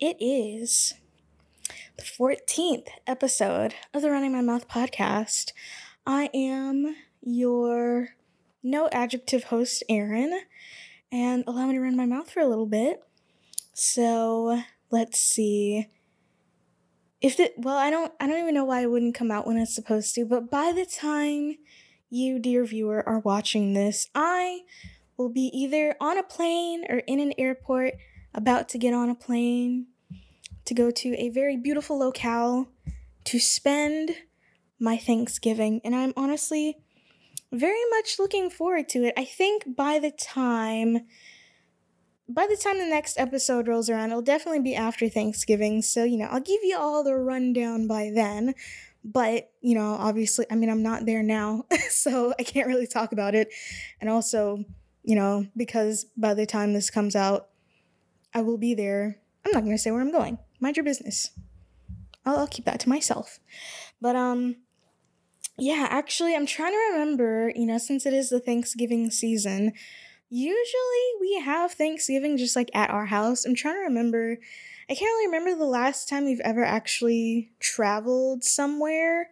it is the 14th episode of the Running My Mouth podcast. I am your no adjective host, Aaron, and allow me to run my mouth for a little bit. So let's see. If it well, I don't I don't even know why it wouldn't come out when it's supposed to, but by the time you, dear viewer, are watching this, I will be either on a plane or in an airport about to get on a plane to go to a very beautiful locale to spend my Thanksgiving. And I'm honestly very much looking forward to it. I think by the time by the time the next episode rolls around, it'll definitely be after Thanksgiving. So, you know, I'll give you all the rundown by then. But, you know, obviously, I mean, I'm not there now, so I can't really talk about it. And also, you know, because by the time this comes out, I will be there. I'm not going to say where I'm going. Mind your business. I'll, I'll keep that to myself. But, um, yeah, actually, I'm trying to remember, you know, since it is the Thanksgiving season, usually we have Thanksgiving just like at our house. I'm trying to remember. I can't really remember the last time we've ever actually traveled somewhere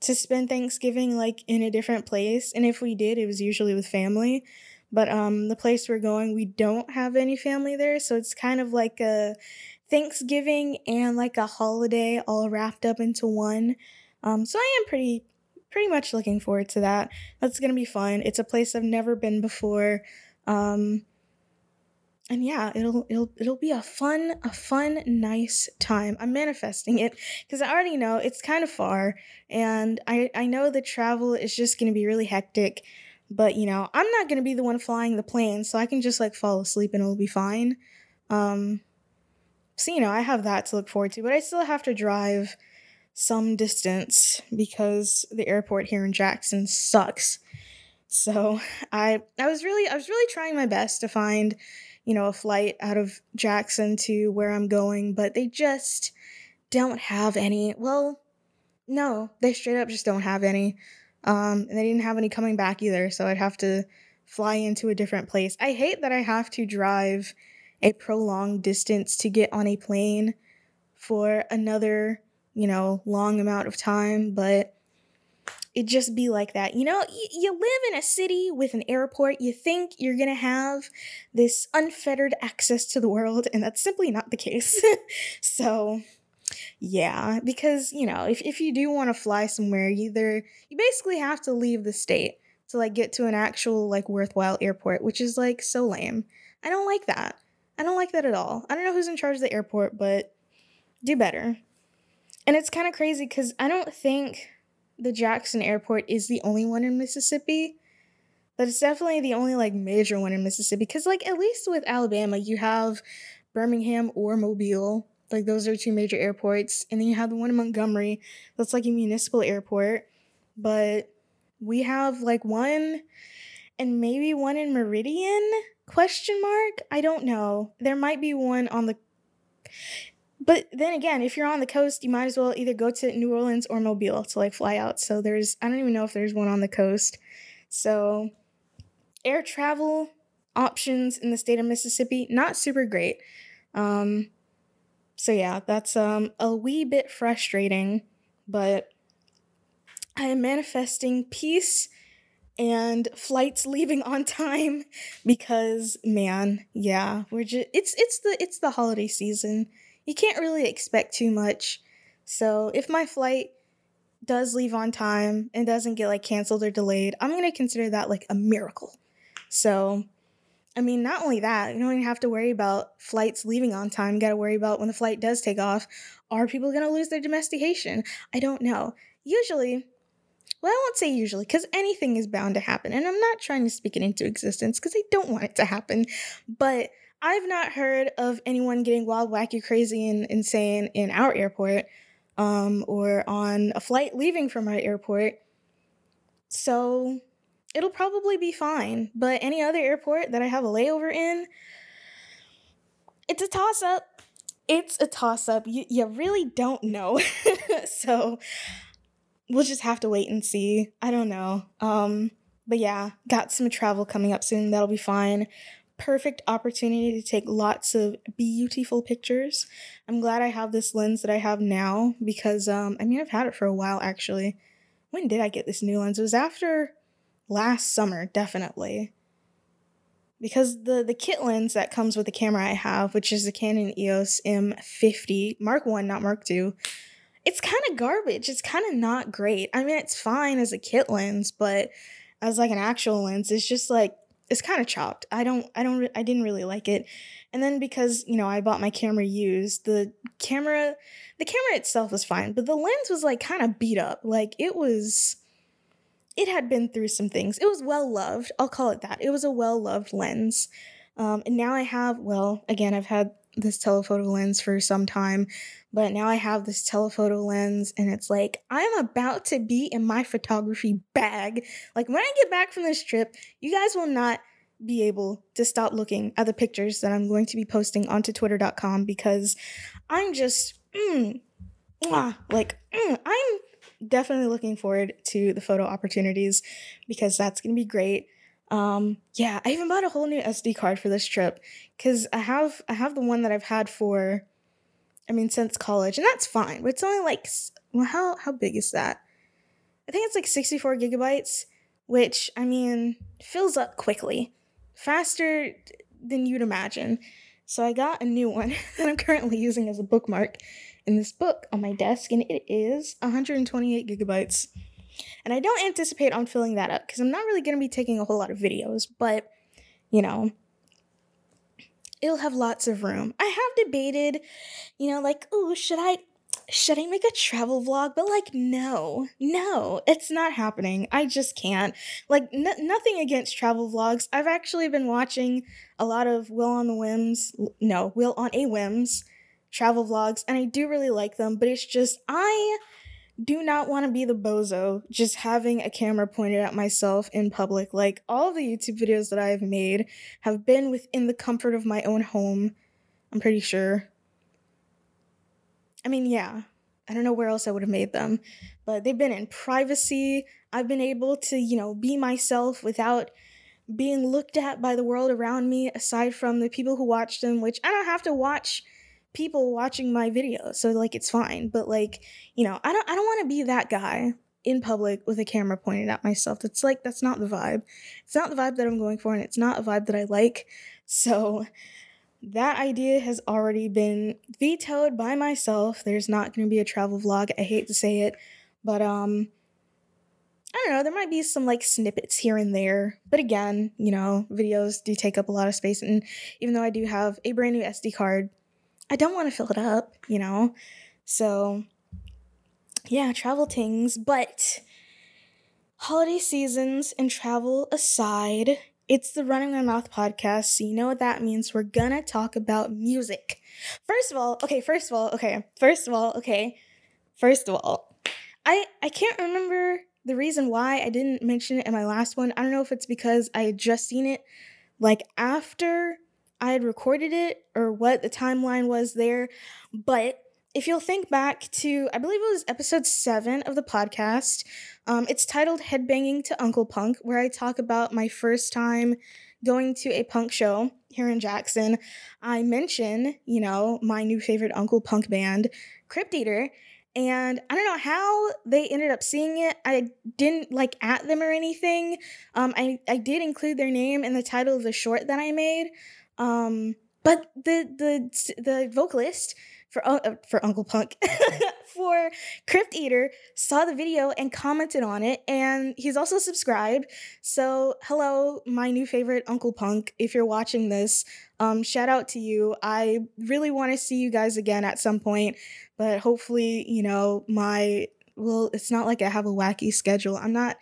to spend Thanksgiving like in a different place. And if we did, it was usually with family. But um the place we're going, we don't have any family there, so it's kind of like a Thanksgiving and like a holiday all wrapped up into one. Um so I am pretty pretty much looking forward to that. That's to be fun. It's a place I've never been before. Um and yeah, it'll it'll it'll be a fun a fun nice time. I'm manifesting it cuz I already know it's kind of far and I I know the travel is just to be really hectic. But you know, I'm not gonna be the one flying the plane, so I can just like fall asleep and it'll be fine. Um, so you know, I have that to look forward to, but I still have to drive some distance because the airport here in Jackson sucks. So I I was really I was really trying my best to find, you know, a flight out of Jackson to where I'm going, but they just don't have any. Well, no, they straight up just don't have any. Um, and they didn't have any coming back either, so I'd have to fly into a different place. I hate that I have to drive a prolonged distance to get on a plane for another, you know, long amount of time, but it just be like that. You know, y- you live in a city with an airport, you think you're gonna have this unfettered access to the world, and that's simply not the case. so, yeah, because you know, if, if you do want to fly somewhere, either you basically have to leave the state to like get to an actual like worthwhile airport, which is like so lame. I don't like that. I don't like that at all. I don't know who's in charge of the airport, but do better. And it's kind of crazy because I don't think the Jackson airport is the only one in Mississippi, but it's definitely the only like major one in Mississippi. Because, like, at least with Alabama, you have Birmingham or Mobile, like those are two major airports. And then you have the one in Montgomery that's like a municipal airport. But we have like one and maybe one in Meridian question mark? I don't know. There might be one on the but then again if you're on the coast you might as well either go to new orleans or mobile to like fly out. So there's i don't even know if there's one on the coast. So air travel options in the state of mississippi not super great. Um so yeah, that's um a wee bit frustrating, but I am manifesting peace and flights leaving on time because man, yeah, we're just it's it's the it's the holiday season. You can't really expect too much. So, if my flight does leave on time and doesn't get like canceled or delayed, I'm going to consider that like a miracle. So, I mean, not only that, you don't even have to worry about flights leaving on time. You got to worry about when the flight does take off. Are people going to lose their domestication? I don't know. Usually, well, I won't say usually, because anything is bound to happen. And I'm not trying to speak it into existence because I don't want it to happen. But I've not heard of anyone getting wild, wacky, crazy, and insane in our airport um, or on a flight leaving from our airport. So it'll probably be fine. But any other airport that I have a layover in, it's a toss up. It's a toss up. You, you really don't know. so we'll just have to wait and see. I don't know. Um, but yeah, got some travel coming up soon. That'll be fine. perfect opportunity to take lots of beautiful pictures. I'm glad I have this lens that I have now because um I mean I've had it for a while actually. When did I get this new lens? It was after last summer, definitely. Because the the kit lens that comes with the camera I have, which is the Canon EOS M50 Mark 1, not Mark 2, it's kind of garbage. It's kind of not great. I mean, it's fine as a kit lens, but as like an actual lens, it's just like it's kind of chopped. I don't I don't I didn't really like it. And then because, you know, I bought my camera used, the camera the camera itself was fine, but the lens was like kind of beat up. Like it was it had been through some things. It was well loved. I'll call it that. It was a well loved lens. Um, and now I have, well, again, I've had this telephoto lens for some time, but now I have this telephoto lens and it's like I'm about to be in my photography bag. Like when I get back from this trip, you guys will not be able to stop looking at the pictures that I'm going to be posting onto twitter.com because I'm just mm, mwah, like mm, I'm definitely looking forward to the photo opportunities because that's going to be great. Um, yeah, I even bought a whole new SD card for this trip because I have I have the one that I've had for I mean, since college, and that's fine. But it's only like, well, how how big is that? I think it's like 64 gigabytes, which I mean fills up quickly, faster than you'd imagine. So I got a new one that I'm currently using as a bookmark in this book on my desk, and it is 128 gigabytes. And I don't anticipate on filling that up because I'm not really going to be taking a whole lot of videos, but you know, it'll have lots of room. I have debated, you know, like, oh, should I should I make a travel vlog? But like, no, no, it's not happening. I just can't. Like, n- nothing against travel vlogs. I've actually been watching a lot of Will on the Whims, no, Will on a Whims travel vlogs, and I do really like them, but it's just, I do not want to be the bozo just having a camera pointed at myself in public. Like all the YouTube videos that I have made have been within the comfort of my own home. I'm pretty sure. I mean, yeah. I don't know where else I would have made them, but they've been in privacy. I've been able to, you know, be myself without being looked at by the world around me aside from the people who watch them, which I don't have to watch people watching my videos, so like it's fine. But like, you know, I don't I don't want to be that guy in public with a camera pointed at myself. That's like that's not the vibe. It's not the vibe that I'm going for, and it's not a vibe that I like. So that idea has already been vetoed by myself. There's not going to be a travel vlog. I hate to say it, but um I don't know, there might be some like snippets here and there. But again, you know, videos do take up a lot of space and even though I do have a brand new SD card I don't want to fill it up, you know? So, yeah, travel things. But holiday seasons and travel aside, it's the Running My Mouth podcast. So, you know what that means? We're gonna talk about music. First of all, okay, first of all, okay, first of all, okay, first of all, I, I can't remember the reason why I didn't mention it in my last one. I don't know if it's because I had just seen it like after I had recorded it or what the timeline was there. But if you'll think back to, I believe it was episode seven of the podcast, um, it's titled Headbanging to Uncle Punk, where I talk about my first time going to a punk show here in Jackson. I mention, you know, my new favorite Uncle Punk band, Crypt Eater. And I don't know how they ended up seeing it. I didn't like at them or anything. Um, I, I did include their name in the title of the short that I made. Um, but the the the vocalist for uh, for Uncle Punk for Crypt Eater saw the video and commented on it, and he's also subscribed. So hello, my new favorite Uncle Punk. If you're watching this, um, shout out to you. I really want to see you guys again at some point, but hopefully, you know, my well, it's not like I have a wacky schedule. I'm not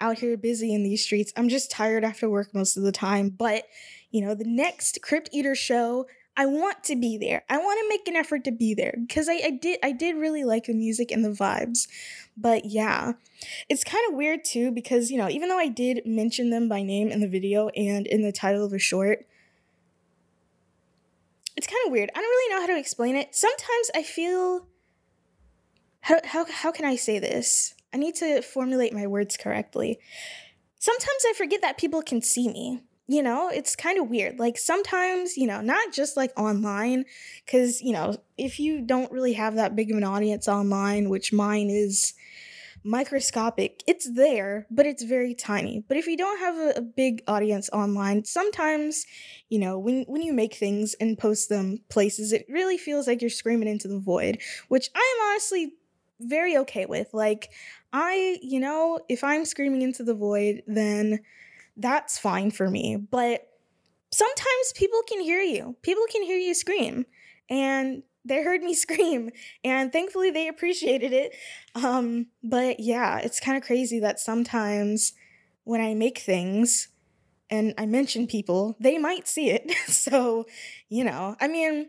out here busy in these streets. I'm just tired after work most of the time, but you know, the next Crypt Eater show, I want to be there. I want to make an effort to be there because I, I did I did really like the music and the vibes. But yeah, it's kind of weird too because you know even though I did mention them by name in the video and in the title of the short, it's kind of weird. I don't really know how to explain it. Sometimes I feel how how how can I say this? I need to formulate my words correctly. Sometimes I forget that people can see me you know, it's kind of weird. Like sometimes, you know, not just like online, because, you know, if you don't really have that big of an audience online, which mine is microscopic, it's there, but it's very tiny. But if you don't have a, a big audience online, sometimes, you know, when, when you make things and post them places, it really feels like you're screaming into the void, which I am honestly very okay with. Like, I, you know, if I'm screaming into the void, then that's fine for me. But sometimes people can hear you. People can hear you scream. And they heard me scream and thankfully they appreciated it. Um, but yeah, it's kind of crazy that sometimes when I make things and I mention people, they might see it. so, you know, I mean,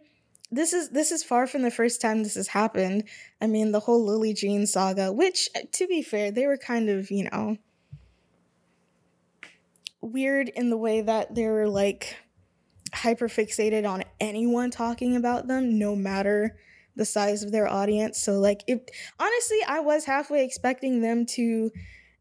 this is this is far from the first time this has happened. I mean, the whole Lily Jean saga, which uh, to be fair, they were kind of, you know, weird in the way that they were like hyper fixated on anyone talking about them, no matter the size of their audience. So, like, if honestly, I was halfway expecting them to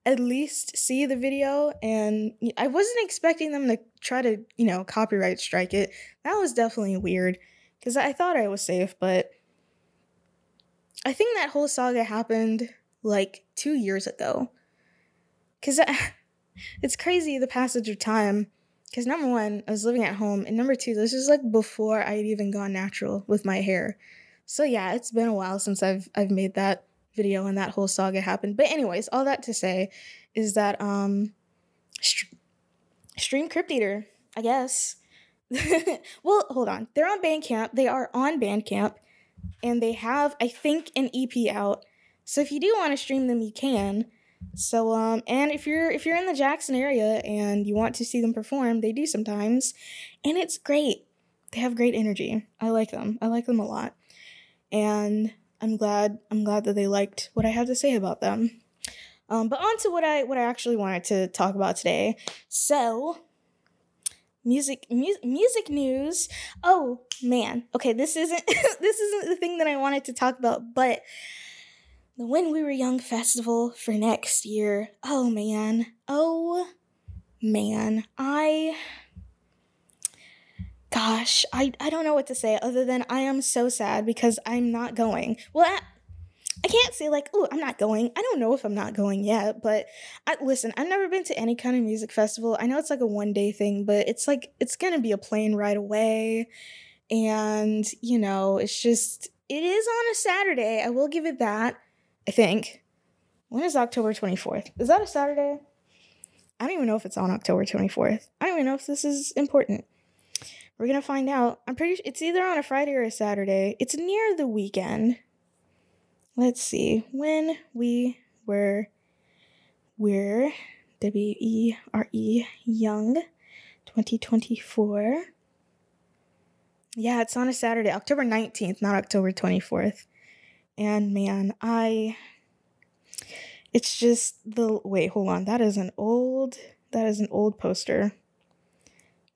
at least see the video, and I wasn't expecting them to try to, you know, copyright strike it. That was definitely weird because I thought I was safe, but I think that whole saga happened like two years ago. Because it's crazy the passage of time. Because number one, I was living at home, and number two, this is like before I had even gone natural with my hair. So yeah, it's been a while since I've I've made that video and that whole saga happened. But anyways, all that to say is that um, st- stream Crypt Eater, I guess. well, hold on. They're on Bandcamp. They are on Bandcamp, and they have I think an EP out. So if you do want to stream them, you can. So um and if you're if you're in the Jackson area and you want to see them perform, they do sometimes and it's great. They have great energy. I like them. I like them a lot. And I'm glad I'm glad that they liked what I had to say about them. Um, but on to what I what I actually wanted to talk about today. So, music mu- music news. Oh man, okay, this isn't this isn't the thing that I wanted to talk about, but the When We Were Young festival for next year. Oh man. Oh man. I gosh, I, I don't know what to say other than I am so sad because I'm not going. Well, I, can't say like, oh, I'm not going. I don't know if I'm not going yet, but I, listen, I've never been to any kind of music festival. I know it's like a one day thing, but it's like it's gonna be a plane right away, and you know, it's just it is on a Saturday. I will give it that. I think. When is October 24th? Is that a Saturday? I don't even know if it's on October 24th. I don't even know if this is important. We're to find out. I'm pretty sure it's either on a Friday or a Saturday. It's near the weekend. Let's see. When we were we're W E R E Young 2024. Yeah, it's on a Saturday, October 19th, not October 24th. And man, I it's just the wait, hold on. That is an old that is an old poster.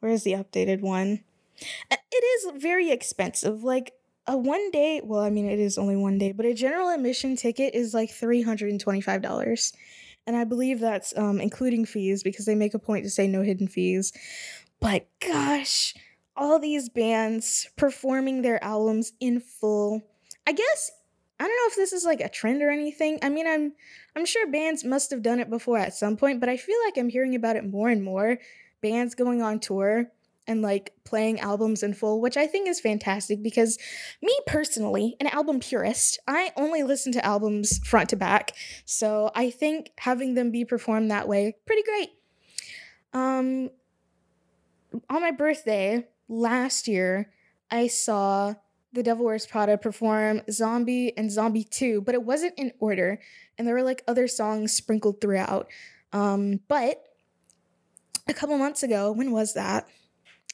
Where's the updated one? Uh, it is very expensive. Like a one day, well, I mean, it is only one day, but a general admission ticket is like $325. And I believe that's um, including fees because they make a point to say no hidden fees. But gosh, all these bands performing their albums in full. I guess I don't know if this is like a trend or anything. I mean, I'm I'm sure bands must have done it before at some point, but I feel like I'm hearing about it more and more. Bands going on tour and like playing albums in full, which I think is fantastic because me personally, an album purist, I only listen to albums front to back. So I think having them be performed that way, pretty great. Um on my birthday last year, I saw the Devil Wears Prada perform Zombie and Zombie 2, but it wasn't in order. And there were like other songs sprinkled throughout. Um, but a couple months ago, when was that?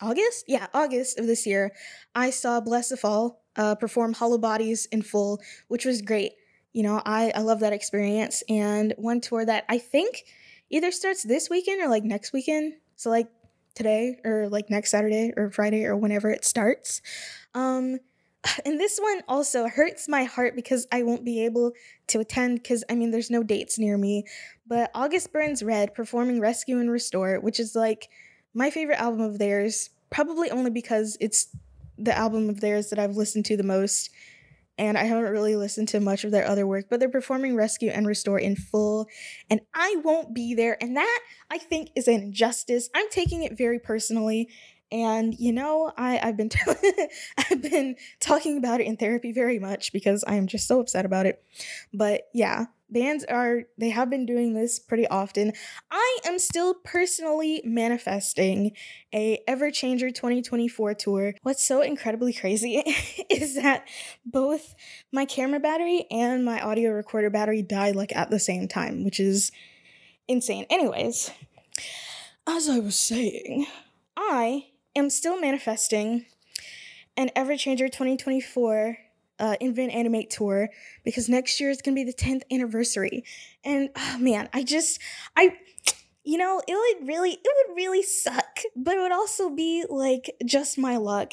August? Yeah, August of this year, I saw Blessthefall uh, perform Hollow Bodies in full, which was great. You know, I, I love that experience. And one tour that I think either starts this weekend or like next weekend. So, like today or like next Saturday or Friday or whenever it starts. Um, and this one also hurts my heart because I won't be able to attend because I mean there's no dates near me. But August Burns Red performing Rescue and Restore, which is like my favorite album of theirs, probably only because it's the album of theirs that I've listened to the most. And I haven't really listened to much of their other work, but they're performing Rescue and Restore in full, and I won't be there. And that, I think, is an injustice. I'm taking it very personally. And you know, I, I've been t- I've been talking about it in therapy very much because I am just so upset about it. But yeah, bands are they have been doing this pretty often. I am still personally manifesting a everchanger 2024 tour. What's so incredibly crazy is that both my camera battery and my audio recorder battery died like at the same time which is insane. Anyways as i was saying i am still manifesting an everchanger 2024 uh, Invent Animate tour because next year is gonna be the 10th anniversary. And oh man, I just, I, you know, it would really, it would really suck, but it would also be like just my luck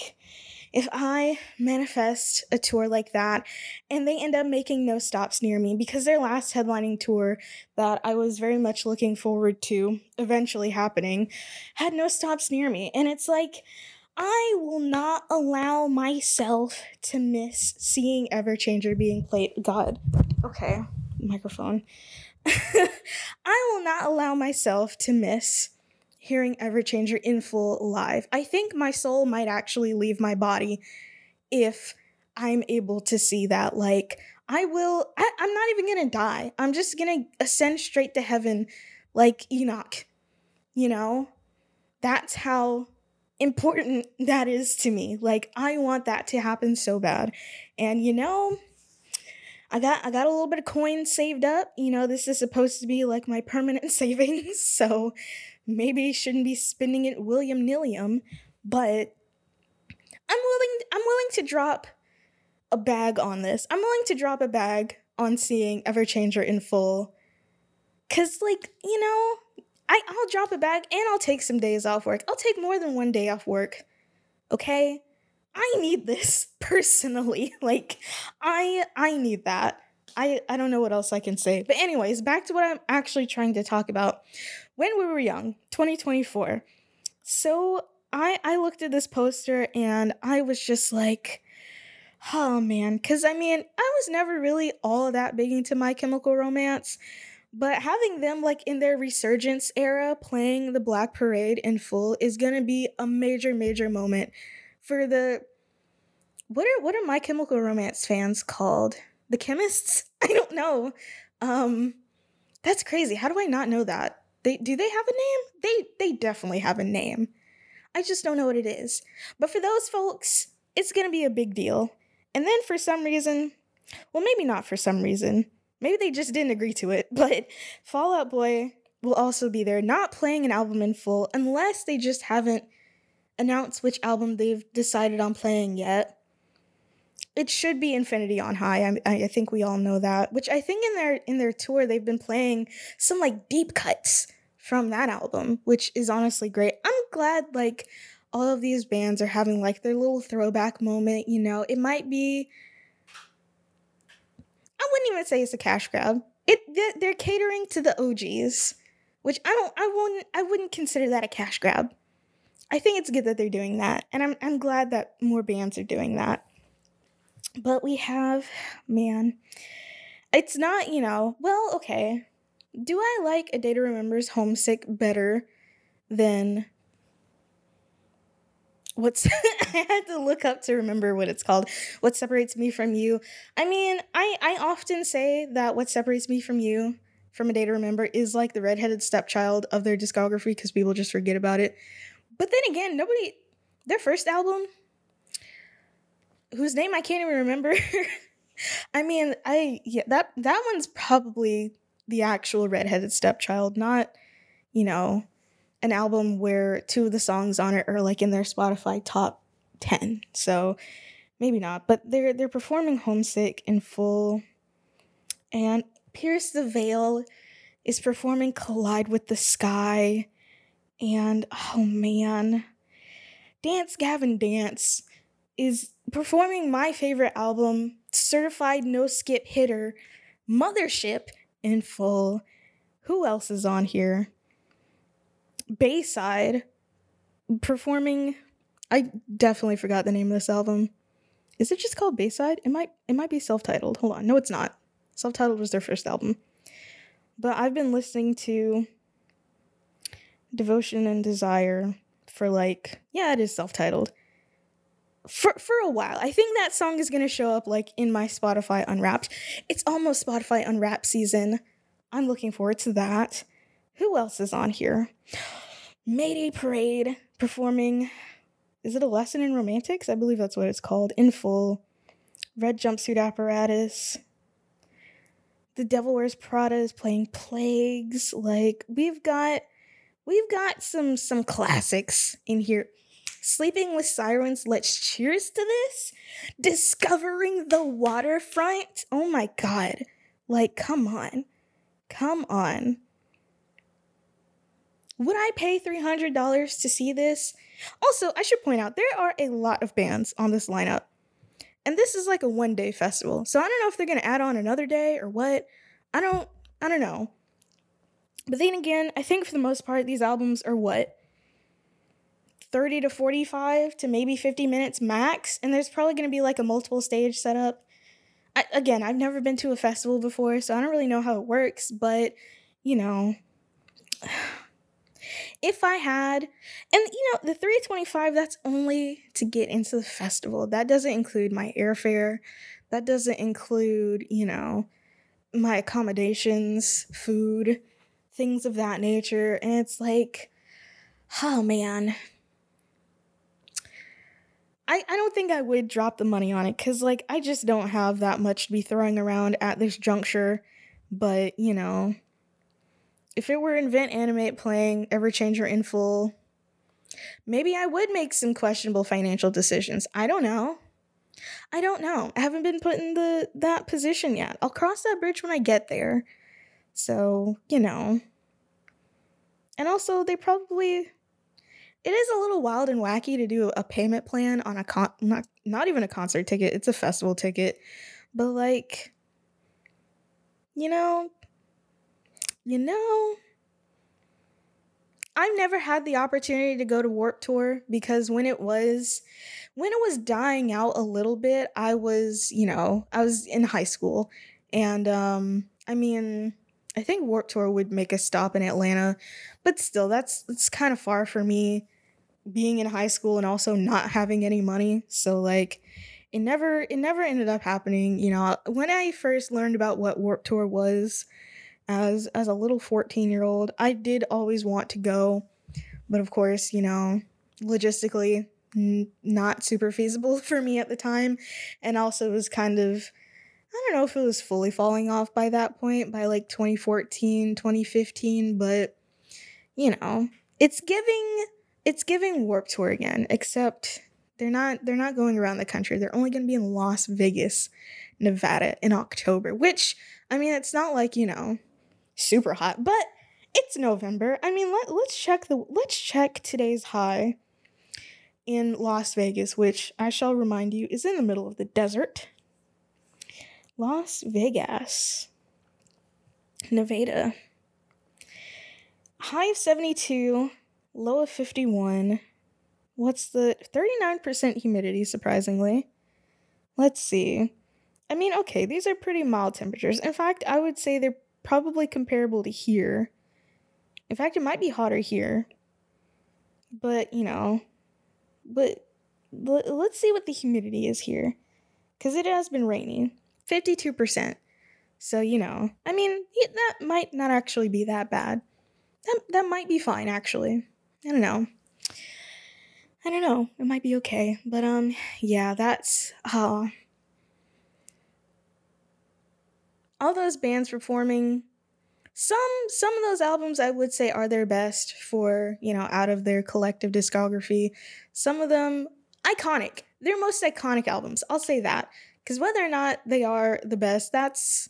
if I manifest a tour like that and they end up making no stops near me because their last headlining tour that I was very much looking forward to eventually happening had no stops near me. And it's like, I will not allow myself to miss seeing Everchanger being played. God. Okay, microphone. I will not allow myself to miss hearing Everchanger in full live. I think my soul might actually leave my body if I'm able to see that. Like, I will, I, am not even gonna die. I'm just gonna ascend straight to heaven like Enoch. You know? That's how important that is to me. Like I want that to happen so bad. And you know, I got I got a little bit of coins saved up. You know, this is supposed to be like my permanent savings, so maybe shouldn't be spending it William Nillium, but I'm willing I'm willing to drop a bag on this. I'm willing to drop a bag on seeing Everchanger in full. Cause like, you know, I, I'll drop a bag and I'll take some days off work. I'll take more than one day off work. Okay? I need this personally. Like I I need that. I I don't know what else I can say. But anyways, back to what I'm actually trying to talk about. When we were young, 2024. So I I looked at this poster and I was just like oh man, cuz I mean, I was never really all that big into my chemical romance. But having them like in their resurgence era playing the Black Parade in full is gonna be a major, major moment for the what are what are my chemical romance fans called? The chemists? I don't know. Um that's crazy. How do I not know that? They do they have a name? They they definitely have a name. I just don't know what it is. But for those folks, it's gonna be a big deal. And then for some reason, well, maybe not for some reason, Maybe they just didn't agree to it, but Fall Out Boy will also be there, not playing an album in full unless they just haven't announced which album they've decided on playing yet. It should be Infinity on High. I, I think we all know that. Which I think in their in their tour they've been playing some like deep cuts from that album, which is honestly great. I'm glad like all of these bands are having like their little throwback moment. You know, it might be I wouldn't even say it's a cash grab. It they're catering to the OGs, which I don't I wouldn't I wouldn't consider that a cash grab. I think it's good that they're doing that, and I'm I'm glad that more bands are doing that. But we have man, it's not, you know, well, okay. Do I like A Day to Remember's Homesick better than what's I had to look up to remember what it's called. What separates me from you? I mean, I I often say that what separates me from you from a day to remember is like the redheaded stepchild of their discography because people just forget about it. But then again, nobody their first album whose name I can't even remember. I mean, I yeah, that that one's probably the actual redheaded stepchild, not you know, an album where two of the songs on it are like in their Spotify top 10. So maybe not, but they're they're performing Homesick in full. And Pierce the Veil is performing Collide with the Sky. And oh man, Dance Gavin Dance is performing my favorite album, Certified No Skip Hitter, Mothership in full. Who else is on here? Bayside performing. I definitely forgot the name of this album. Is it just called Bayside? It might it might be self-titled. Hold on. No, it's not. Self-titled was their first album. But I've been listening to Devotion and Desire for like, yeah, it is self-titled. For for a while. I think that song is going to show up like in my Spotify Unwrapped. It's almost Spotify Unwrapped season. I'm looking forward to that. Who else is on here? Mayday Parade performing is it a lesson in romantics? I believe that's what it's called. In full. Red jumpsuit apparatus. The Devil Wears Prada is playing Plagues. Like we've got we've got some some classics in here. Sleeping with Sirens, let's cheers to this. Discovering the waterfront. Oh my god. Like, come on. Come on. Would I pay $300 to see this? Also, I should point out there are a lot of bands on this lineup. And this is like a one day festival. So I don't know if they're going to add on another day or what. I don't I don't know. But then again, I think for the most part these albums are what 30 to 45 to maybe 50 minutes max and there's probably going to be like a multiple stage setup. I, again, I've never been to a festival before, so I don't really know how it works, but you know, if I had, and you know, the 325, that's only to get into the festival. That doesn't include my airfare. That doesn't include, you know, my accommodations, food, things of that nature. And it's like, oh man. I, I don't think I would drop the money on it because, like, I just don't have that much to be throwing around at this juncture. But, you know, if it were Invent Animate playing Ever Everchanger in full, maybe I would make some questionable financial decisions. I don't know. I don't know. I haven't been put in the that position yet. I'll cross that bridge when I get there. So, you know. And also they probably it is a little wild and wacky to do a payment plan on a con not not even a concert ticket, it's a festival ticket. But like you know, you know, I've never had the opportunity to go to Warped Tour because when it was when it was dying out a little bit, I was, you know, I was in high school and um I mean, I think Warped Tour would make a stop in Atlanta, but still that's it's kind of far for me being in high school and also not having any money. So like it never it never ended up happening, you know. When I first learned about what Warped Tour was, as as a little 14 year old i did always want to go but of course you know logistically n- not super feasible for me at the time and also was kind of i don't know if it was fully falling off by that point by like 2014 2015 but you know it's giving it's giving warped tour again except they're not they're not going around the country. They're only going to be in las vegas nevada in october which i mean it's not like you know super hot, but it's November. I mean, let, let's check the let's check today's high in Las Vegas, which I shall remind you is in the middle of the desert. Las Vegas, Nevada. High of 72, low of 51. What's the 39% humidity, surprisingly? Let's see. I mean, okay, these are pretty mild temperatures. In fact, I would say they're probably comparable to here. In fact, it might be hotter here. But, you know, but let's see what the humidity is here. Because it has been raining 52%. So, you know, I mean, that might not actually be that bad. That, that might be fine, actually. I don't know. I don't know. It might be okay. But, um, yeah, that's, uh, all those bands performing some some of those albums I would say are their best for, you know, out of their collective discography. Some of them iconic. They're most iconic albums. I'll say that. Cuz whether or not they are the best, that's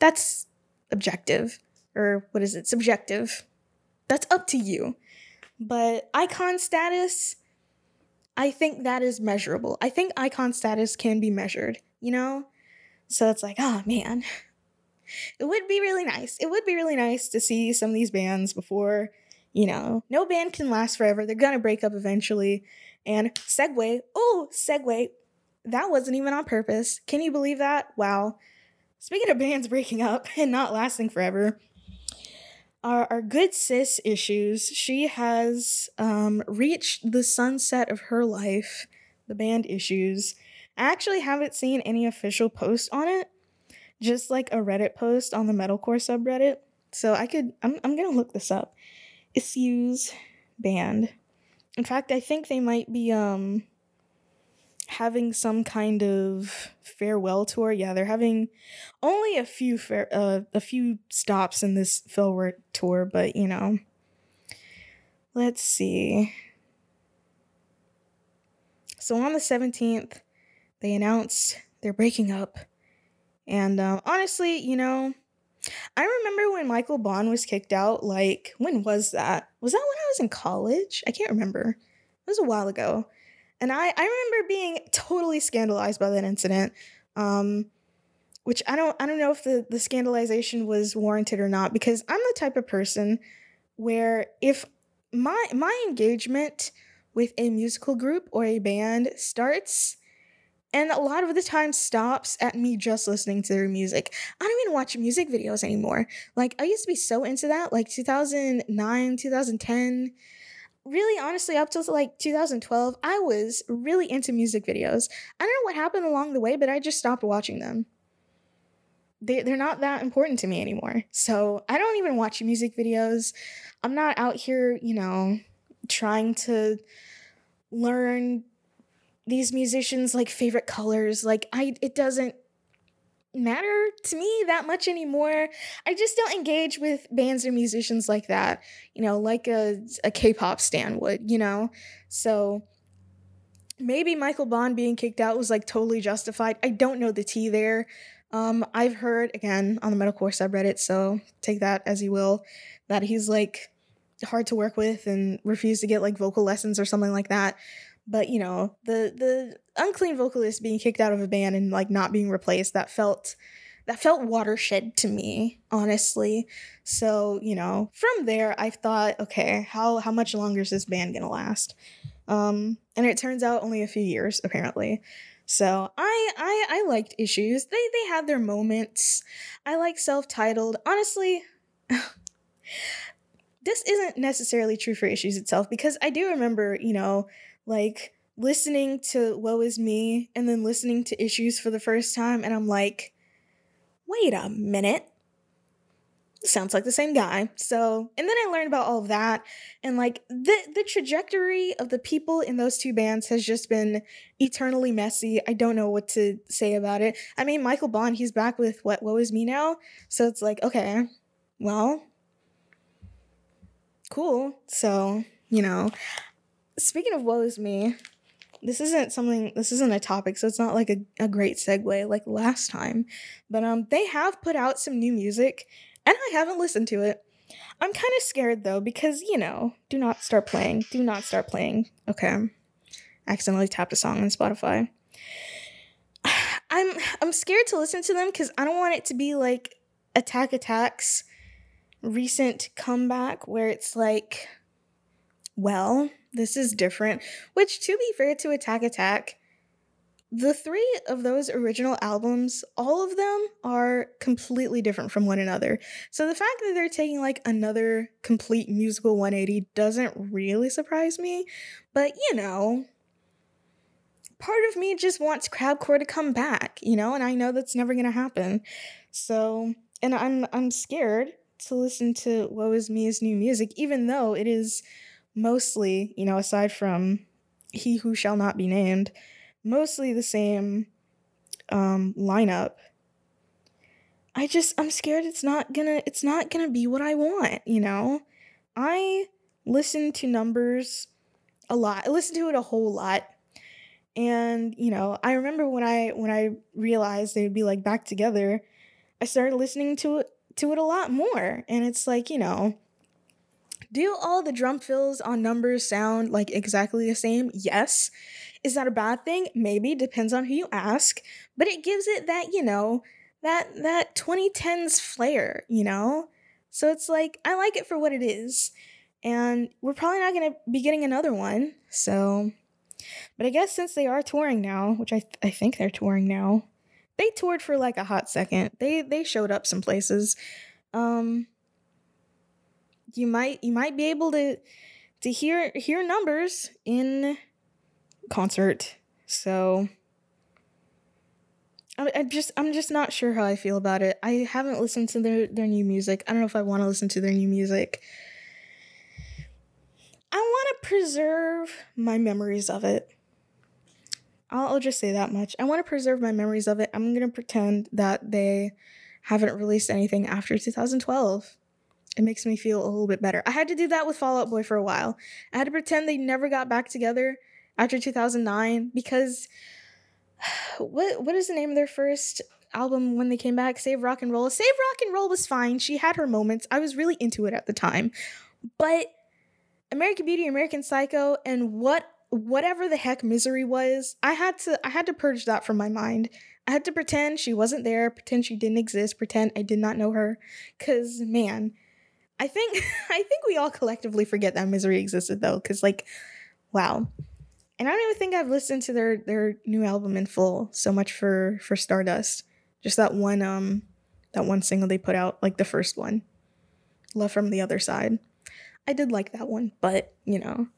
that's objective or what is it? Subjective. That's up to you. But icon status I think that is measurable. I think icon status can be measured, you know? So it's like, oh man, it would be really nice. It would be really nice to see some of these bands before, You know, no band can last forever. They're gonna break up eventually. And segue, oh, segue, that wasn't even on purpose. Can you believe that? Wow. Speaking of bands breaking up and not lasting forever, our, our good sis issues, she has um, reached the sunset of her life, the band issues. I actually haven't seen any official post on it, just like a Reddit post on the metalcore subreddit. So I could, I'm, I'm gonna look this up. Issues band. In fact, I think they might be um having some kind of farewell tour. Yeah, they're having only a few fair, uh, a few stops in this farewell tour, but you know. Let's see. So on the 17th, they announced they're breaking up. And um, honestly, you know, I remember when Michael Bohn was kicked out. Like, when was that? Was that when I was in college? I can't remember. It was a while ago. And I, I remember being totally scandalized by that incident. Um, which I don't I don't know if the, the scandalization was warranted or not, because I'm the type of person where if my my engagement with a musical group or a band starts and a lot of the time stops at me just listening to their music. I don't even watch music videos anymore. Like I used to be so into that, like 2009, 2010. Really, honestly, up till like 2012, I was really into music videos. I don't know what happened along the way, but I just stopped watching them. They, they're not that important to me anymore. So I don't even watch music videos. I'm not out here, you know, trying to learn these musicians like favorite colors like i it doesn't matter to me that much anymore. I just don't engage with bands or musicians like that you know like a, a k-pop stan would you know? So maybe michael bohn being kicked out was like totally justified. I don't know the tea there. Um i've heard again on the metalcore subreddit so take that as you will that he's like hard to work with and refused to get like vocal lessons or something like that but you know the the unclean vocalist being kicked out of a band and like not being replaced that felt that felt watershed to me honestly so you know from there i thought okay how how much longer is this band gonna last um and it turns out only a few years apparently so I I I liked issues. They they had their moments. I like self-titled. Honestly, this isn't necessarily true for issues itself because I do remember, you know, like listening to Woe Is Me and then listening to issues for the first time, and I'm like, wait a minute. Sounds like the same guy. So, and then I learned about all of that, and like the the trajectory of the people in those two bands has just been eternally messy. I don't know what to say about it. I mean, Michael Bohn, he's back with what Woe Is Me now, so it's like, okay, well, cool. So, you know, speaking of woe is me, this isn't something this isn't a topic, so it's not like a, a great segue like last time. But um they have put out some new music and I haven't listened to it. I'm kind of scared though, because you know, do not start playing. Do not start playing. Okay. accidentally tapped a song on Spotify. I'm I'm scared to listen to them because I don't want it to be like Attack Attack's recent comeback where it's like, well, this is different. Which, to be fair to Attack Attack, the three of those original albums, all of them are completely different from one another. So the fact that they're taking like another complete musical 180 doesn't really surprise me. But you know, part of me just wants Crabcore to come back, you know, and I know that's never gonna happen. So, and I'm I'm scared to listen to Woe Is Me's new music, even though it is mostly, you know, aside from He Who Shall Not Be Named, mostly the same um, lineup. I just I'm scared it's not gonna it's not gonna be what I want, you know? I listen to numbers a lot. I listen to it a whole lot. And, you know, I remember when I when I realized they would be like back together, I started listening to it to it a lot more. And it's like, you know, do all the drum fills on numbers sound like exactly the same? Yes. Is that a bad thing? Maybe, depends on who you ask, but it gives it that, you know, that that 2010s flair, you know? So it's like I like it for what it is. And we're probably not going to be getting another one. So, but I guess since they are touring now, which I, th- I think they're touring now, they toured for like a hot second. They they showed up some places. Um you might you might be able to to hear hear numbers in concert. So I, I just I'm just not sure how I feel about it. I haven't listened to their their new music. I don't know if I want to listen to their new music. I want to preserve my memories of it. I'll, I'll just say that much. I want to preserve my memories of it. I'm going to pretend that they haven't released anything after 2012. It makes me feel a little bit better. I had to do that with Fall Out Boy for a while. I had to pretend they never got back together after 2009 because what what is the name of their first album when they came back? Save Rock and Roll. Save Rock and Roll was fine. She had her moments. I was really into it at the time. But American Beauty, American Psycho, and what whatever the heck misery was, I had to I had to purge that from my mind. I had to pretend she wasn't there, pretend she didn't exist, pretend I did not know her. Cause man, I think I think we all collectively forget that misery existed though. Cause like, wow. And I don't even think I've listened to their their new album in full. So much for for Stardust. Just that one um that one single they put out, like the first one. Love from the other side. I did like that one, but you know,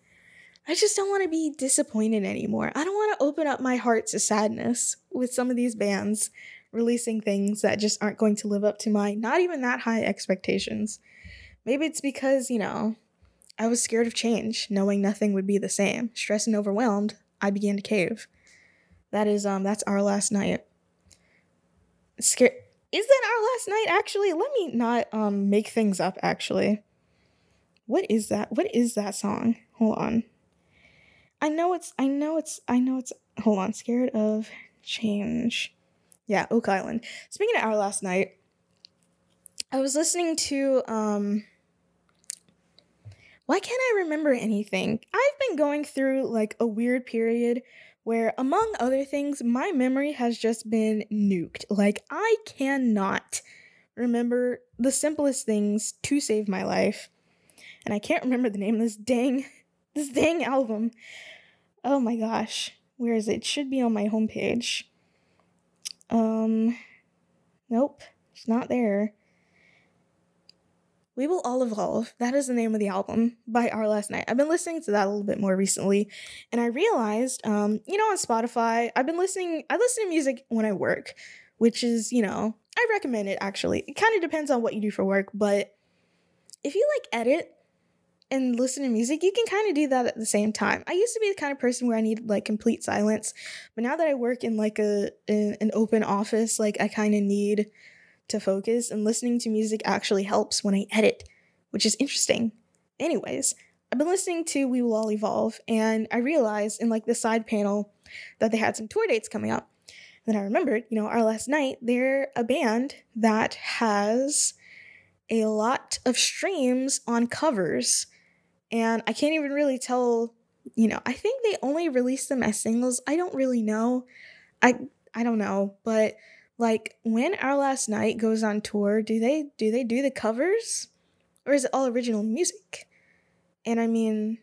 I just don't want to be disappointed anymore. I don't want to open up my heart to sadness with some of these bands releasing things that just aren't going to live up to my not even that high expectations. Maybe it's because, you know, I was scared of change, knowing nothing would be the same. Stressed and overwhelmed, I began to cave. That is um that's our last night. Scared is that our last night actually? Let me not um make things up actually. What is that? What is that song? Hold on. I know it's I know it's I know it's hold on, scared of change. Yeah, Oak Island. Speaking of our last night, I was listening to um why can't I remember anything? I've been going through like a weird period where, among other things, my memory has just been nuked. Like, I cannot remember the simplest things to save my life. And I can't remember the name of this dang, this dang album. Oh my gosh. Where is it? it should be on my homepage. Um, nope, it's not there. We Will All Evolve. That is the name of the album by Our Last Night. I've been listening to that a little bit more recently, and I realized, um, you know, on Spotify, I've been listening. I listen to music when I work, which is, you know, I recommend it actually. It kind of depends on what you do for work, but if you like edit and listen to music, you can kind of do that at the same time. I used to be the kind of person where I need like complete silence, but now that I work in like a in, an open office, like I kind of need to focus, and listening to music actually helps when I edit, which is interesting. Anyways, I've been listening to We Will All Evolve, and I realized in like the side panel that they had some tour dates coming up. And then I remembered, you know, our last night, they're a band that has a lot of streams on covers. And I can't even really tell, you know, I think they only released them as singles. I don't really know. I I don't know, but like when our last night goes on tour do they do they do the covers? Or is it all original music? And i mean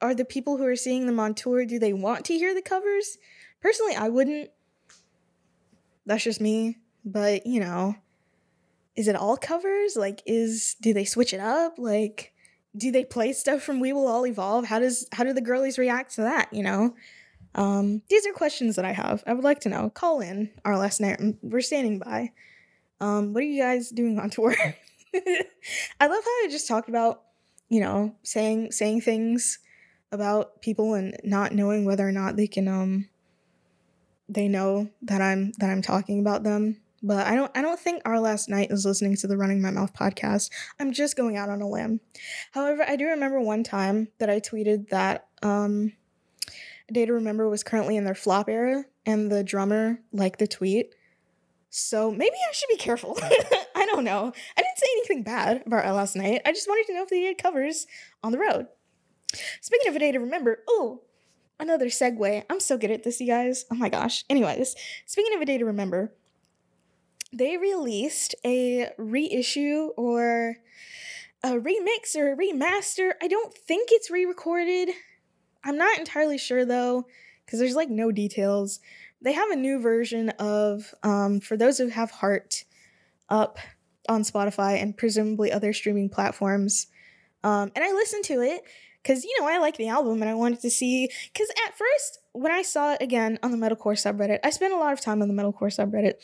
are the people who are seeing them on tour do they want to hear the covers? Personally i wouldn't. That's just me. But you know is it all covers? Like is do they switch it up? Like do they play stuff from we will all evolve? How does how do the girlies react to that you know um, these are questions that I have. I would like to know. Call in our last night. We're standing by. Um, what are you guys doing on tour? I love how I just talked about, you know, saying saying things about people and not knowing whether or not they can um they know that I'm that I'm talking about them. But I don't I don't think our last night is listening to the Running My Mouth podcast. I'm just going out on a limb. However, I do remember one time that I tweeted that um Day to Remember was currently in their flop era, and the drummer liked the tweet. So maybe I should be careful. I don't know. I didn't say anything bad about last night. I just wanted to know if they did covers on the road. Speaking of a day to remember, oh, another segue. I'm so good at this, you guys. Oh my gosh. Anyways, speaking of a day to remember, they released a reissue or a remix or a remaster. I don't think it's re recorded. I'm not entirely sure though, because there's like no details. They have a new version of, um, for those who have Heart, up on Spotify and presumably other streaming platforms. Um, and I listened to it because, you know, I like the album and I wanted to see. Because at first, when I saw it again on the Metalcore subreddit, I spent a lot of time on the Metalcore subreddit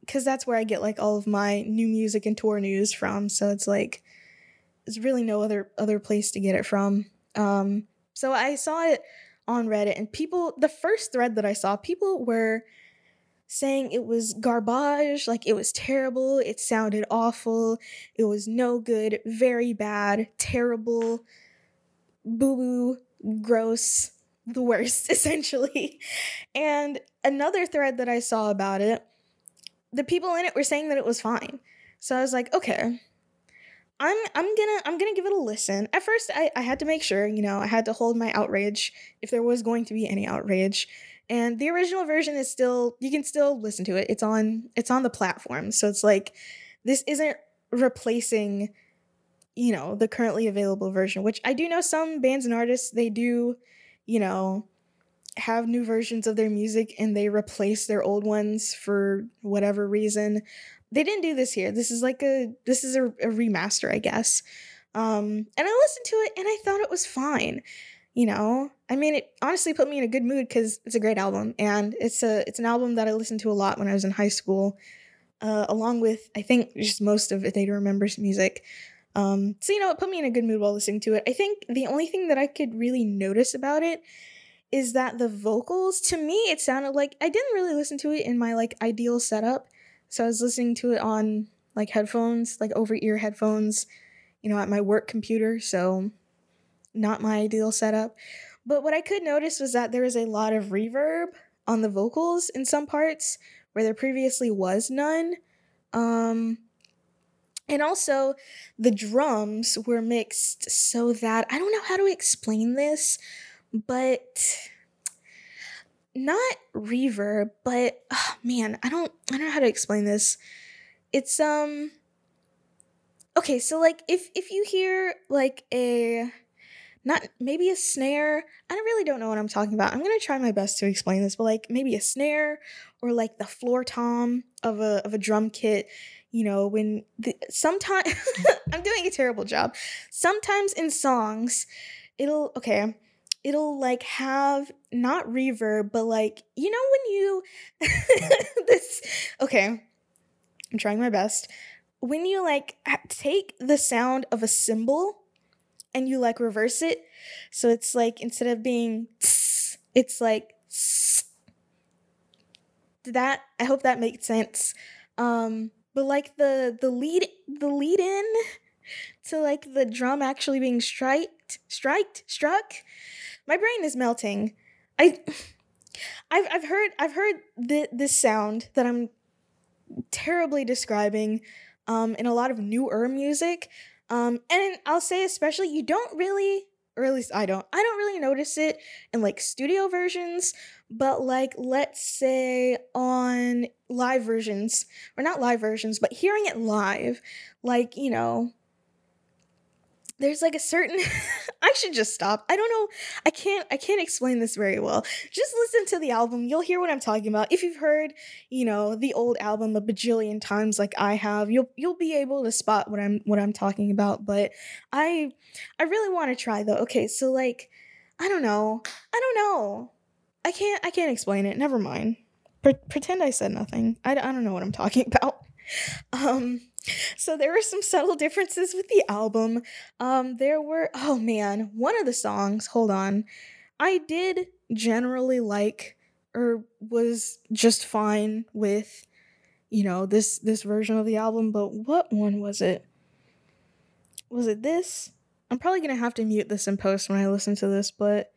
because that's where I get like all of my new music and tour news from. So it's like, there's really no other other place to get it from. Um, so I saw it on Reddit and people, the first thread that I saw, people were saying it was garbage, like it was terrible, it sounded awful, it was no good, very bad, terrible, boo boo, gross, the worst, essentially. And another thread that I saw about it, the people in it were saying that it was fine. So I was like, okay. I'm I'm gonna I'm gonna give it a listen. At first I, I had to make sure, you know, I had to hold my outrage if there was going to be any outrage. And the original version is still you can still listen to it. It's on it's on the platform. So it's like this isn't replacing you know the currently available version which i do know some bands and artists they do you know have new versions of their music and they replace their old ones for whatever reason they didn't do this here. This is like a this is a, a remaster i guess. Um and i listened to it and i thought it was fine you know? I mean it honestly put me in a good mood because it's a great album and it's a it's an album that i listened to a lot when i was in high school uh, along with i think just most of A Day Remember's music. Um, so you know it put me in a good mood while listening to it. I think the only thing that i could really notice about it is that the vocals to me it sounded like i didn't really listen to it in my like ideal setup so i was listening to it on like headphones like over ear headphones you know at my work computer so not my ideal setup. But what I could notice was that there was a lot of reverb on the vocals in some parts where there previously was none. Um, and also, the drums were mixed so that I don't know how to explain this, but not reverb, but oh, man, I don't I don't know how to explain this. It's um okay, so like if if you hear like a not maybe a snare. I really don't know what I'm talking about. I'm gonna try my best to explain this, but like maybe a snare or like the floor tom of a of a drum kit. You know, when the, sometimes I'm doing a terrible job. Sometimes in songs, it'll okay it'll like have not reverb but like you know when you this okay i'm trying my best when you like take the sound of a cymbal and you like reverse it. So it's like instead of being it's like tss. that I hope that makes sense. Um but like the the lead the lead in to like the drum actually being striked striked struck my brain is melting. I I've I've heard I've heard this sound that I'm terribly describing um, in a lot of newer music, um, and I'll say especially you don't really, or at least I don't, I don't really notice it in like studio versions, but like let's say on live versions, or not live versions, but hearing it live, like, you know, there's like a certain I should just stop. I don't know. I can't I can't explain this very well. Just listen to the album. You'll hear what I'm talking about. If you've heard, you know, the old album a bajillion times like I have, you'll you'll be able to spot what I'm what I'm talking about, but I I really want to try though. Okay, so like I don't know. I don't know. I can't I can't explain it. Never mind. Pre- pretend I said nothing. I, I don't know what I'm talking about. Um so there were some subtle differences with the album. Um, there were, oh man, one of the songs, hold on, I did generally like or was just fine with, you know, this this version of the album, but what one was it? Was it this? I'm probably gonna have to mute this in post when I listen to this, but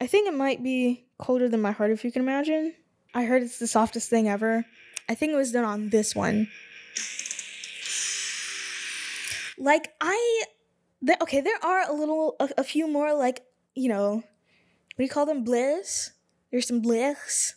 I think it might be colder than my heart if you can imagine. I heard it's the softest thing ever. I think it was done on this one. Like I, the, okay, there are a little, a, a, few more like you know, what do you call them? Bliss. There's some bliss.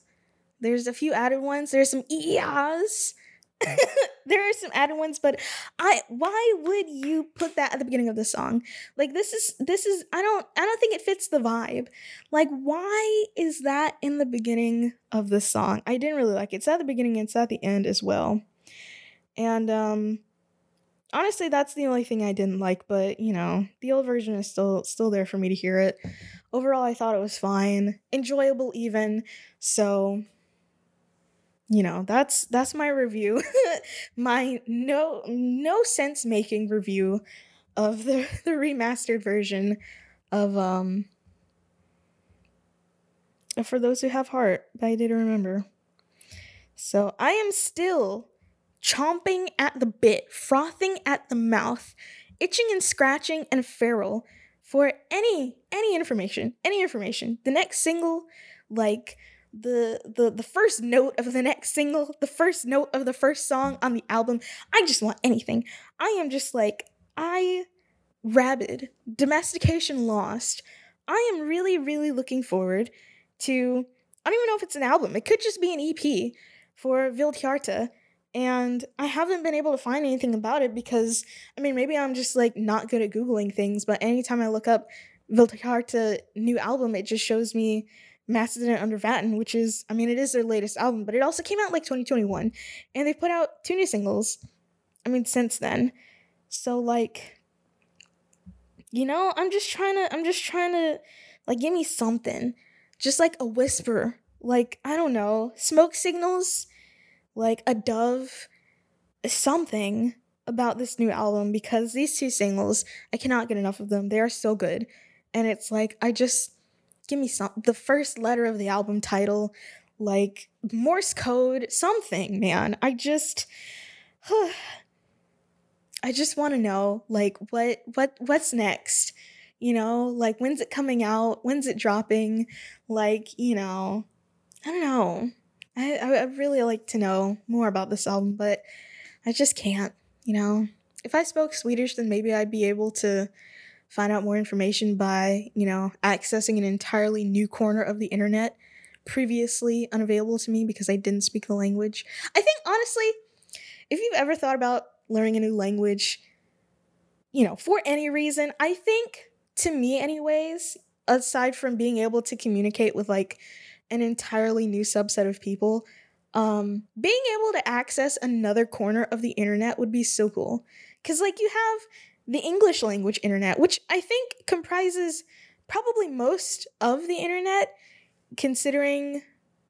There's a few added ones. There's some eas. there are some added ones, but I why would you put that at the beginning of the song? Like this is this is I don't I don't think it fits the vibe. Like why is that in the beginning of the song? I didn't really like it. It's at the beginning, it's at the end as well. And um honestly that's the only thing I didn't like, but you know, the old version is still still there for me to hear it. Overall I thought it was fine, enjoyable even. So you know that's that's my review. My no no sense making review of the the remastered version of um for those who have heart but i did remember. So i am still chomping at the bit frothing at the mouth itching and scratching and feral for any any information any information. The next single like the the the first note of the next single, the first note of the first song on the album. I just want anything. I am just like I rabid domestication lost. I am really really looking forward to I don't even know if it's an album. It could just be an EP for Vildhjarta. And I haven't been able to find anything about it because I mean maybe I'm just like not good at googling things, but anytime I look up Vildhjarta new album, it just shows me Måsstaden Under Vatten, which is, I mean, it is their latest album, but it also came out like 2021. And they've put out two new singles, I mean, since then. So, like, you know, I'm just trying to, I'm just trying to, like, give me something. Just like a whisper. Like, I don't know, smoke signals, like a dove, something about this new album because these two singles, I cannot get enough of them. They are so good. And it's like, I just, give me some the first letter of the album title like morse code something man. I just i just want to know like what what what's next? You know like when's it coming out? When's it dropping? Like you know i don't know. I i really like to know more about this album but i just can't you know? If i spoke swedish then maybe i'd be able to find out more information by, you know, accessing an entirely new corner of the internet previously unavailable to me because I didn't speak the language. I think honestly, if you've ever thought about learning a new language, you know, for any reason, I think to me anyways, aside from being able to communicate with like an entirely new subset of people, um being able to access another corner of the internet would be so cool. Cuz like you have the English language internet, which I think comprises probably most of the internet, considering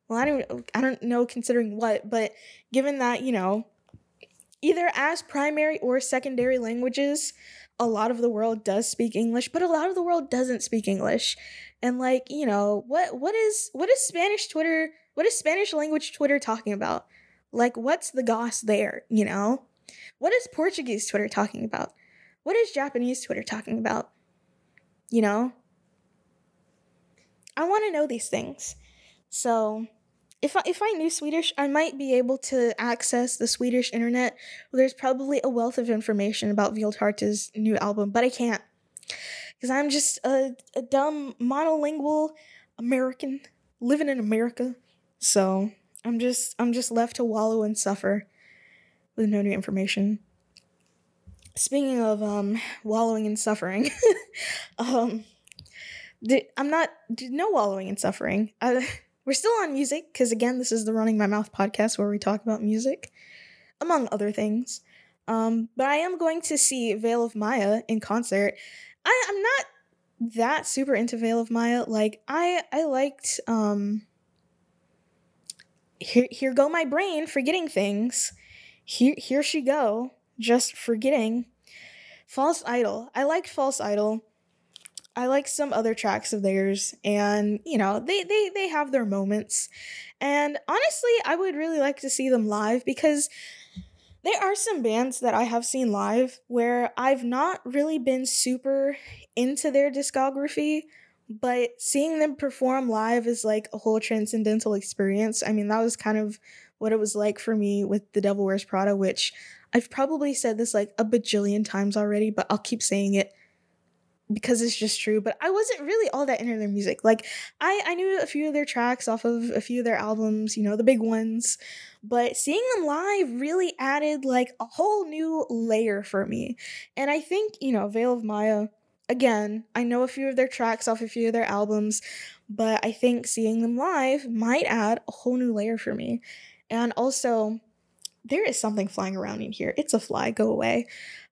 well, I don't I don't know considering what, but given that, you know, either as primary or secondary languages, a lot of the world does speak English, but a lot of the world doesn't speak English. And like, you know, what what is what is Spanish Twitter, what is Spanish language Twitter talking about? Like what's the goss there, you know? What is Portuguese Twitter talking about? What is Japanese Twitter talking about? You know? I want to know these things. So, if I, if I knew Swedish, I might be able to access the Swedish internet. There's probably a wealth of information about Vildhjarta's new album, but I can't. Because I'm just a, a dumb monolingual American living in America. So I'm just I'm just left to wallow and suffer with no new information. Speaking of um, wallowing in suffering, um, I'm not no wallowing in suffering. Uh, we're still on music because again, this is the Running My Mouth podcast where we talk about music, among other things. Um, but I am going to see Veil of Maya in concert. I, I'm not that super into Veil of Maya. Like I I liked um here here go my brain forgetting things. Here here she go just forgetting. False Idol. I liked False Idol. I like some other tracks of theirs and you know they they they have their moments and honestly I would really like to see them live because there are some bands that I have seen live where I've not really been super into their discography but seeing them perform live is like a whole transcendental experience. I mean that was kind of what it was like for me with The Devil Wears Prada which I've probably said this like a bajillion times already, but I'll keep saying it. because it's just true, but I wasn't really all that into their music. Like I I knew a few of their tracks off of a few of their albums, you know, the big ones, but seeing them live really added like a whole new layer for me. And I think, you know, Veil of Maya again, I know a few of their tracks off a few of their albums, but I think seeing them live might add a whole new layer for me. And also, there is something flying around in here. It's a fly, go away.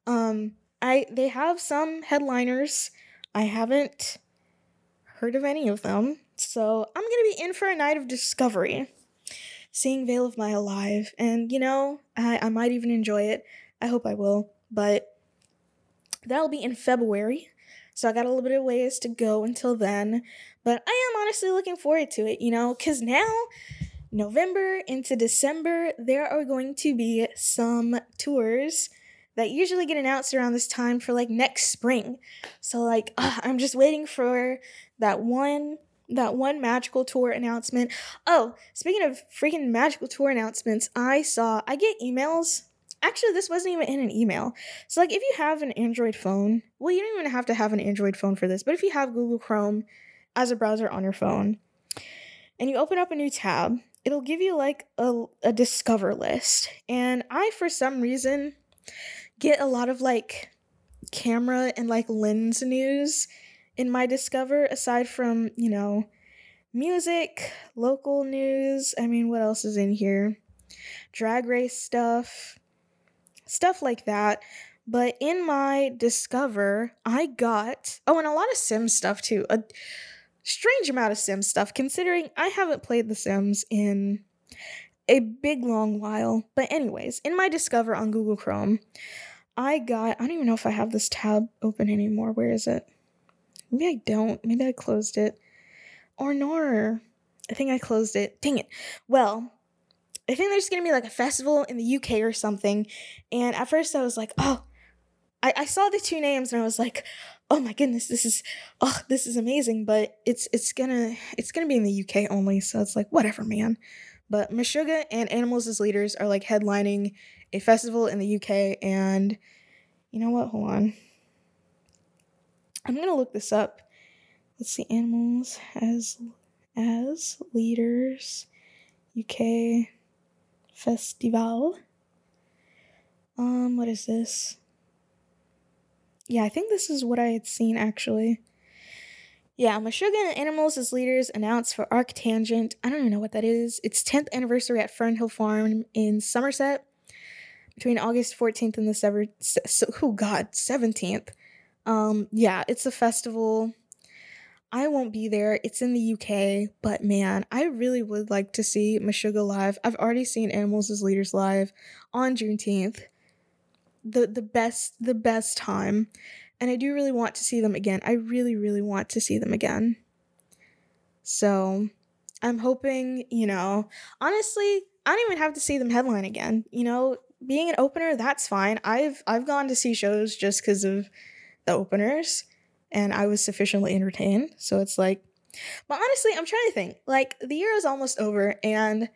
Um, I they have some headliners. I haven't heard of any of them. So I'm gonna be in for a night of discovery. Seeing Veil of Maya live. And you know, I, I might even enjoy it. I hope I will. But that'll be in February. So I got a little bit of ways to go until then. But I am honestly looking forward to it, you know, because now, November into December, there are going to be some tours that usually get announced around this time for like next spring. So like uh, I'm just waiting for that one that one magical tour announcement. Oh, speaking of freaking magical tour announcements, I saw I get emails. Actually, this wasn't even in an email. So like if you have an Android phone, well you don't even have to have an Android phone for this, but if you have Google Chrome as a browser on your phone and you open up a new tab, it'll give you like a, a discover list. And I for some reason get a lot of like camera and like lens news in my Discover aside from, you know, music, local news. I mean, what else is in here? Drag race stuff, stuff like that. But in my Discover, I got, oh, and a lot of Sim stuff too. A strange amount of Sim stuff, considering I haven't played The Sims in a big long while. But, anyways, in my Discover on Google Chrome, I got, I don't even know if I have this tab open anymore. Where is it? Maybe I don't. Maybe I closed it. Or nor. I think I closed it. Dang it. Well, I think there's gonna be like a festival in the UK or something. And at first I was like, oh, I, I saw the two names and I was like, oh my goodness, this is oh, this is amazing. But it's it's gonna it's gonna be in the UK only, so it's like whatever, man. But Meshuggah and Animals as Leaders are like headlining a festival in the UK, and you know what? Hold on. I'm gonna look this up. Let's see, animals as as leaders, UK festival. Um, what is this? Yeah, I think this is what I had seen actually. Yeah, Meshuggah and Animals as leaders announced for Arctangent. I don't even know what that is. Its 10th anniversary at Fernhill Farm in Somerset between August 14th and the 7th. So, oh God, 17th. Um, yeah, it's a festival. I won't be there. It's in the UK, but man, I really would like to see Meshuggah live. I've already seen Animals as Leaders live on Juneteenth. The the best the best time. And I do really want to see them again. I really, really want to see them again. So I'm hoping, you know, honestly, I don't even have to see them headline again. You know, being an opener, that's fine. I've I've gone to see shows just because of the openers, and I was sufficiently entertained. So it's like, but honestly, I'm trying to think. Like the year is almost over, and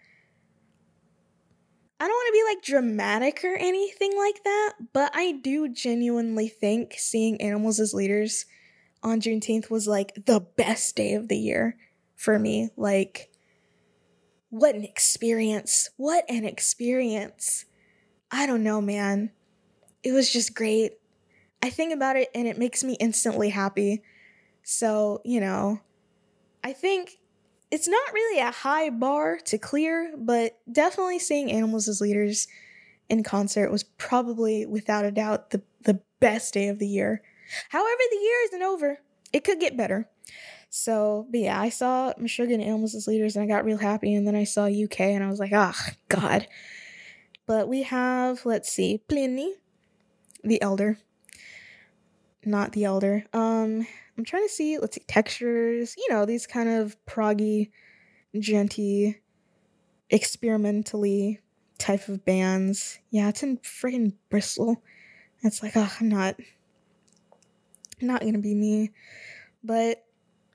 I don't want to be like dramatic or anything like that, but I do genuinely think seeing animals as leaders on Juneteenth was like the best day of the year for me. Like, what an experience! What an experience! I don't know, man. It was just great. I think about it and it makes me instantly happy. So, you know, I think it's not really a high bar to clear, but definitely seeing animals as leaders in concert was probably, without a doubt, the, the best day of the year. However, the year isn't over. It could get better. So, but yeah, I saw Meshuggah and Animals as leaders and I got real happy. And then I saw UK and I was like, ah, oh, God. But we have, let's see, Pliny, the elder. Not the elder. Um, I'm trying to see, let's see, textures, you know, these kind of proggy, djenty, experimentally type of bands. Yeah, it's in friggin' Bristol. It's like, oh, I'm not, not gonna be me. But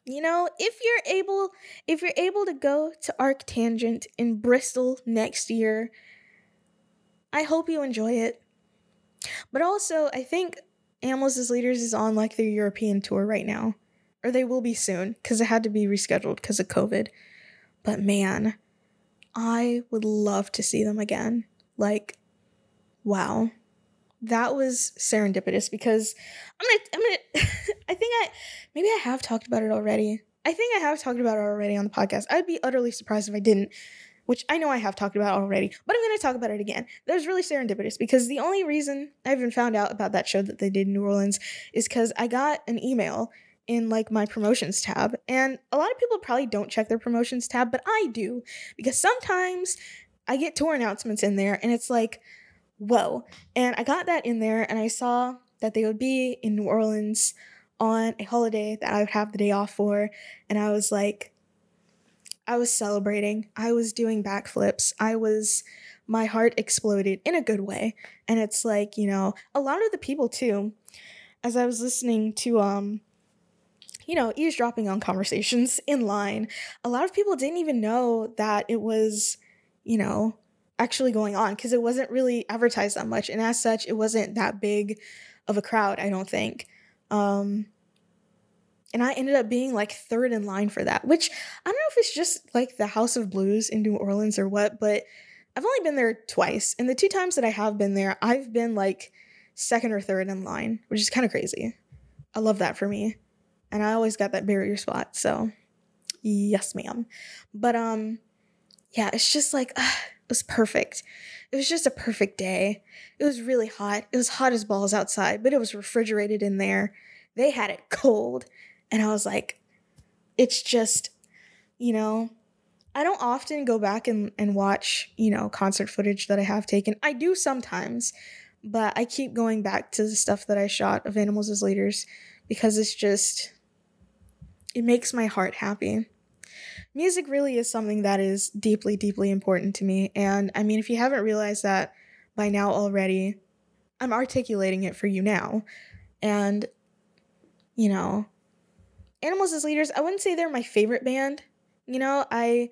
you know, if you're able, if you're able to go to Arctangent in Bristol next year, I hope you enjoy it. But also, I think Animals as Leaders is on like their European tour right now. Or they will be soon because it had to be rescheduled because of COVID. But man, I would love to see them again. Like, wow. That was serendipitous because I'm gonna, I'm gonna, I think I, maybe I have talked about it already. I think I have talked about it already on the podcast. I'd be utterly surprised if I didn't which I know I have talked about already, but I'm going to talk about it again. That was really serendipitous because the only reason I even found out about that show that they did in New Orleans is because I got an email in like my promotions tab, and a lot of people probably don't check their promotions tab, but I do because sometimes I get tour announcements in there and it's like, whoa. And I got that in there and I saw that they would be in New Orleans on a holiday that I would have the day off for, and I was like, I was celebrating. I was doing backflips. I was, my heart exploded in a good way. And it's like, you know, a lot of the people too, as I was listening to, um, you know, eavesdropping on conversations in line, a lot of people didn't even know that it was, you know, actually going on because it wasn't really advertised that much. And as such, it wasn't that big of a crowd, I don't think. Um, and I ended up being like third in line for that, which I don't know if it's just like the House of Blues in New Orleans or what, but I've only been there twice. And the two times that I have been there, I've been like second or third in line, which is kind of crazy. I love that for me. And I always got that barrier spot. So, yes, ma'am. But, um, yeah, it's just like, uh, it was perfect. It was just a perfect day. It was really hot. It was hot as balls outside, but it was refrigerated in there. They had it cold. And I was like, it's just, you know, I don't often go back and, and watch, you know, concert footage that I have taken. I do sometimes, but I keep going back to the stuff that I shot of Animals as Leaders because it's just, it makes my heart happy. Music really is something that is deeply, deeply important to me. And I mean, if you haven't realized that by now already, I'm articulating it for you now. And, you know, Animals as Leaders, I wouldn't say they're my favorite band. You know, I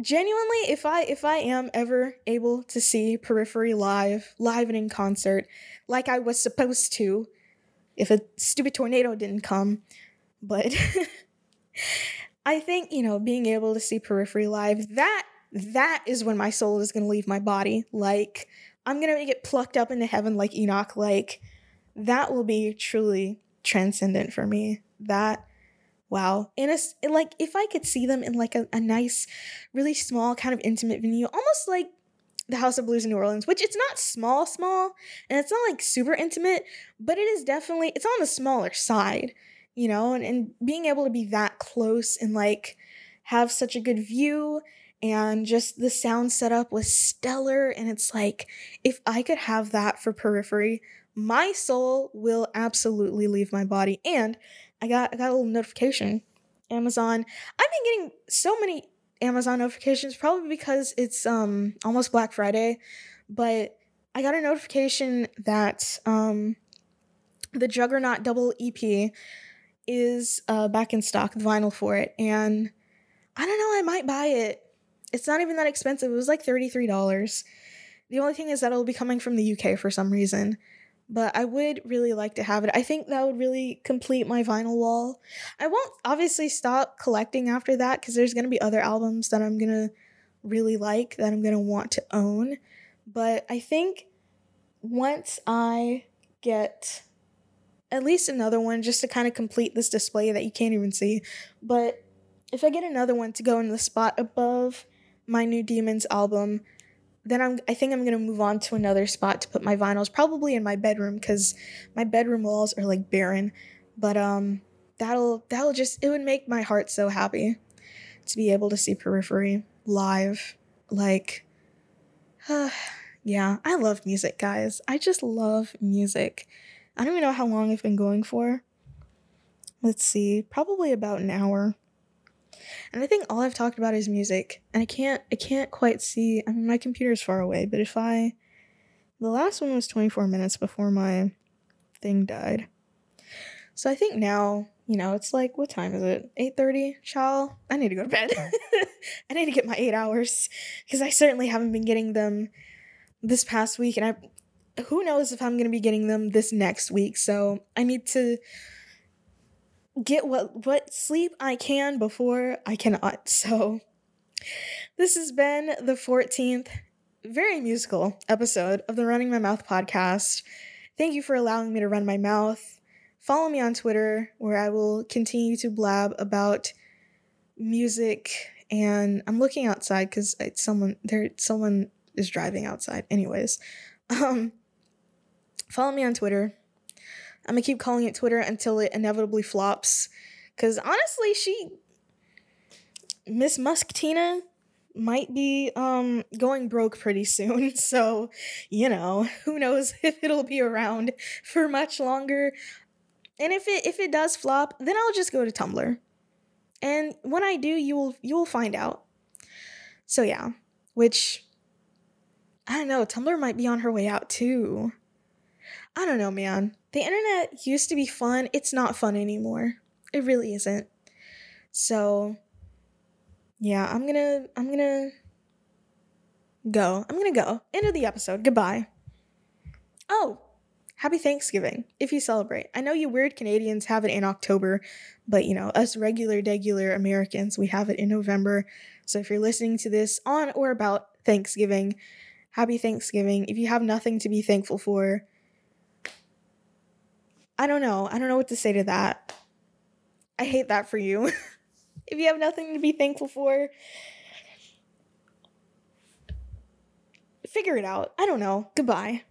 genuinely if I if I am ever able to see Periphery live, live and in concert, like I was supposed to, if a stupid tornado didn't come, but I think, you know, being able to see Periphery live, that that is when my soul is going to leave my body. Like I'm going to get plucked up into heaven like Enoch like that will be truly transcendent for me that wow. In a like if i could see them in like a, a nice really small kind of intimate venue almost like the house of blues in new orleans which it's not small small and it's not like super intimate but it is definitely it's on the smaller side you know and, and being able to be that close and like have such a good view and just the sound setup was stellar. And it's like if i could have that for periphery my soul will absolutely leave my body. And I got I got a little notification. Amazon. I've been getting so many Amazon notifications probably because it's um almost Black Friday, but I got a notification that um the Juggernaut double EP is uh back in stock, the vinyl for it, and I don't know, I might buy it. It's not even that expensive. It was like $33. The only thing is that it'll be coming from the UK for some reason but I would really like to have it. I think that would really complete my vinyl wall. I won't obviously stop collecting after that because there's going to be other albums that I'm going to really like that I'm going to want to own. But I think once I get at least another one just to kind of complete this display that you can't even see, but if I get another one to go in the spot above my new Demons album, then I'm I think I'm gonna move on to another spot to put my vinyls, probably in my bedroom, because my bedroom walls are like barren. But um that'll that'll just it would make my heart so happy to be able to see periphery live. Like uh, yeah, I love music, guys. I just love music. I don't even know how long I've been going for. Let's see, probably about an hour. And I think all I've talked about is music. And I can't I can't quite see I mean my computer's far away, but if I the last one was 24 minutes before my thing died. So I think now, you know, it's like what time is it? 8:30, child. I need to go to bed. I need to get my 8 hours because I certainly haven't been getting them this past week and I who knows if I'm going to be getting them this next week. So I need to get what what sleep I can before I cannot. So this has been the 14th very musical episode of the Running My Mouth podcast. Thank you for allowing me to run my mouth. Follow me on Twitter where I will continue to blab about music and I'm looking outside cuz someone there someone is driving outside. Anyways, um follow me on Twitter. I'm to keep calling it Twitter until it inevitably flops cuz honestly, she Miss Musk Tina might be um going broke pretty soon. So, you know, who knows if it'll be around for much longer. And if it if it does flop, then I'll just go to Tumblr. And when I do, you will you will find out. So yeah, which I don't know, Tumblr might be on her way out too. I don't know, man. The internet used to be fun. It's not fun anymore. It really isn't. So, yeah, I'm gonna I'm gonna go. I'm gonna go. End of the episode. Goodbye. Oh, happy Thanksgiving if you celebrate. I know you weird Canadians have it in October, but you know, us regular regular Americans, we have it in November. So if you're listening to this on or about Thanksgiving, happy Thanksgiving. If you have nothing to be thankful for, I don't know. I don't know what to say to that. I hate that for you. if you have nothing to be thankful for, figure it out. I don't know. Goodbye.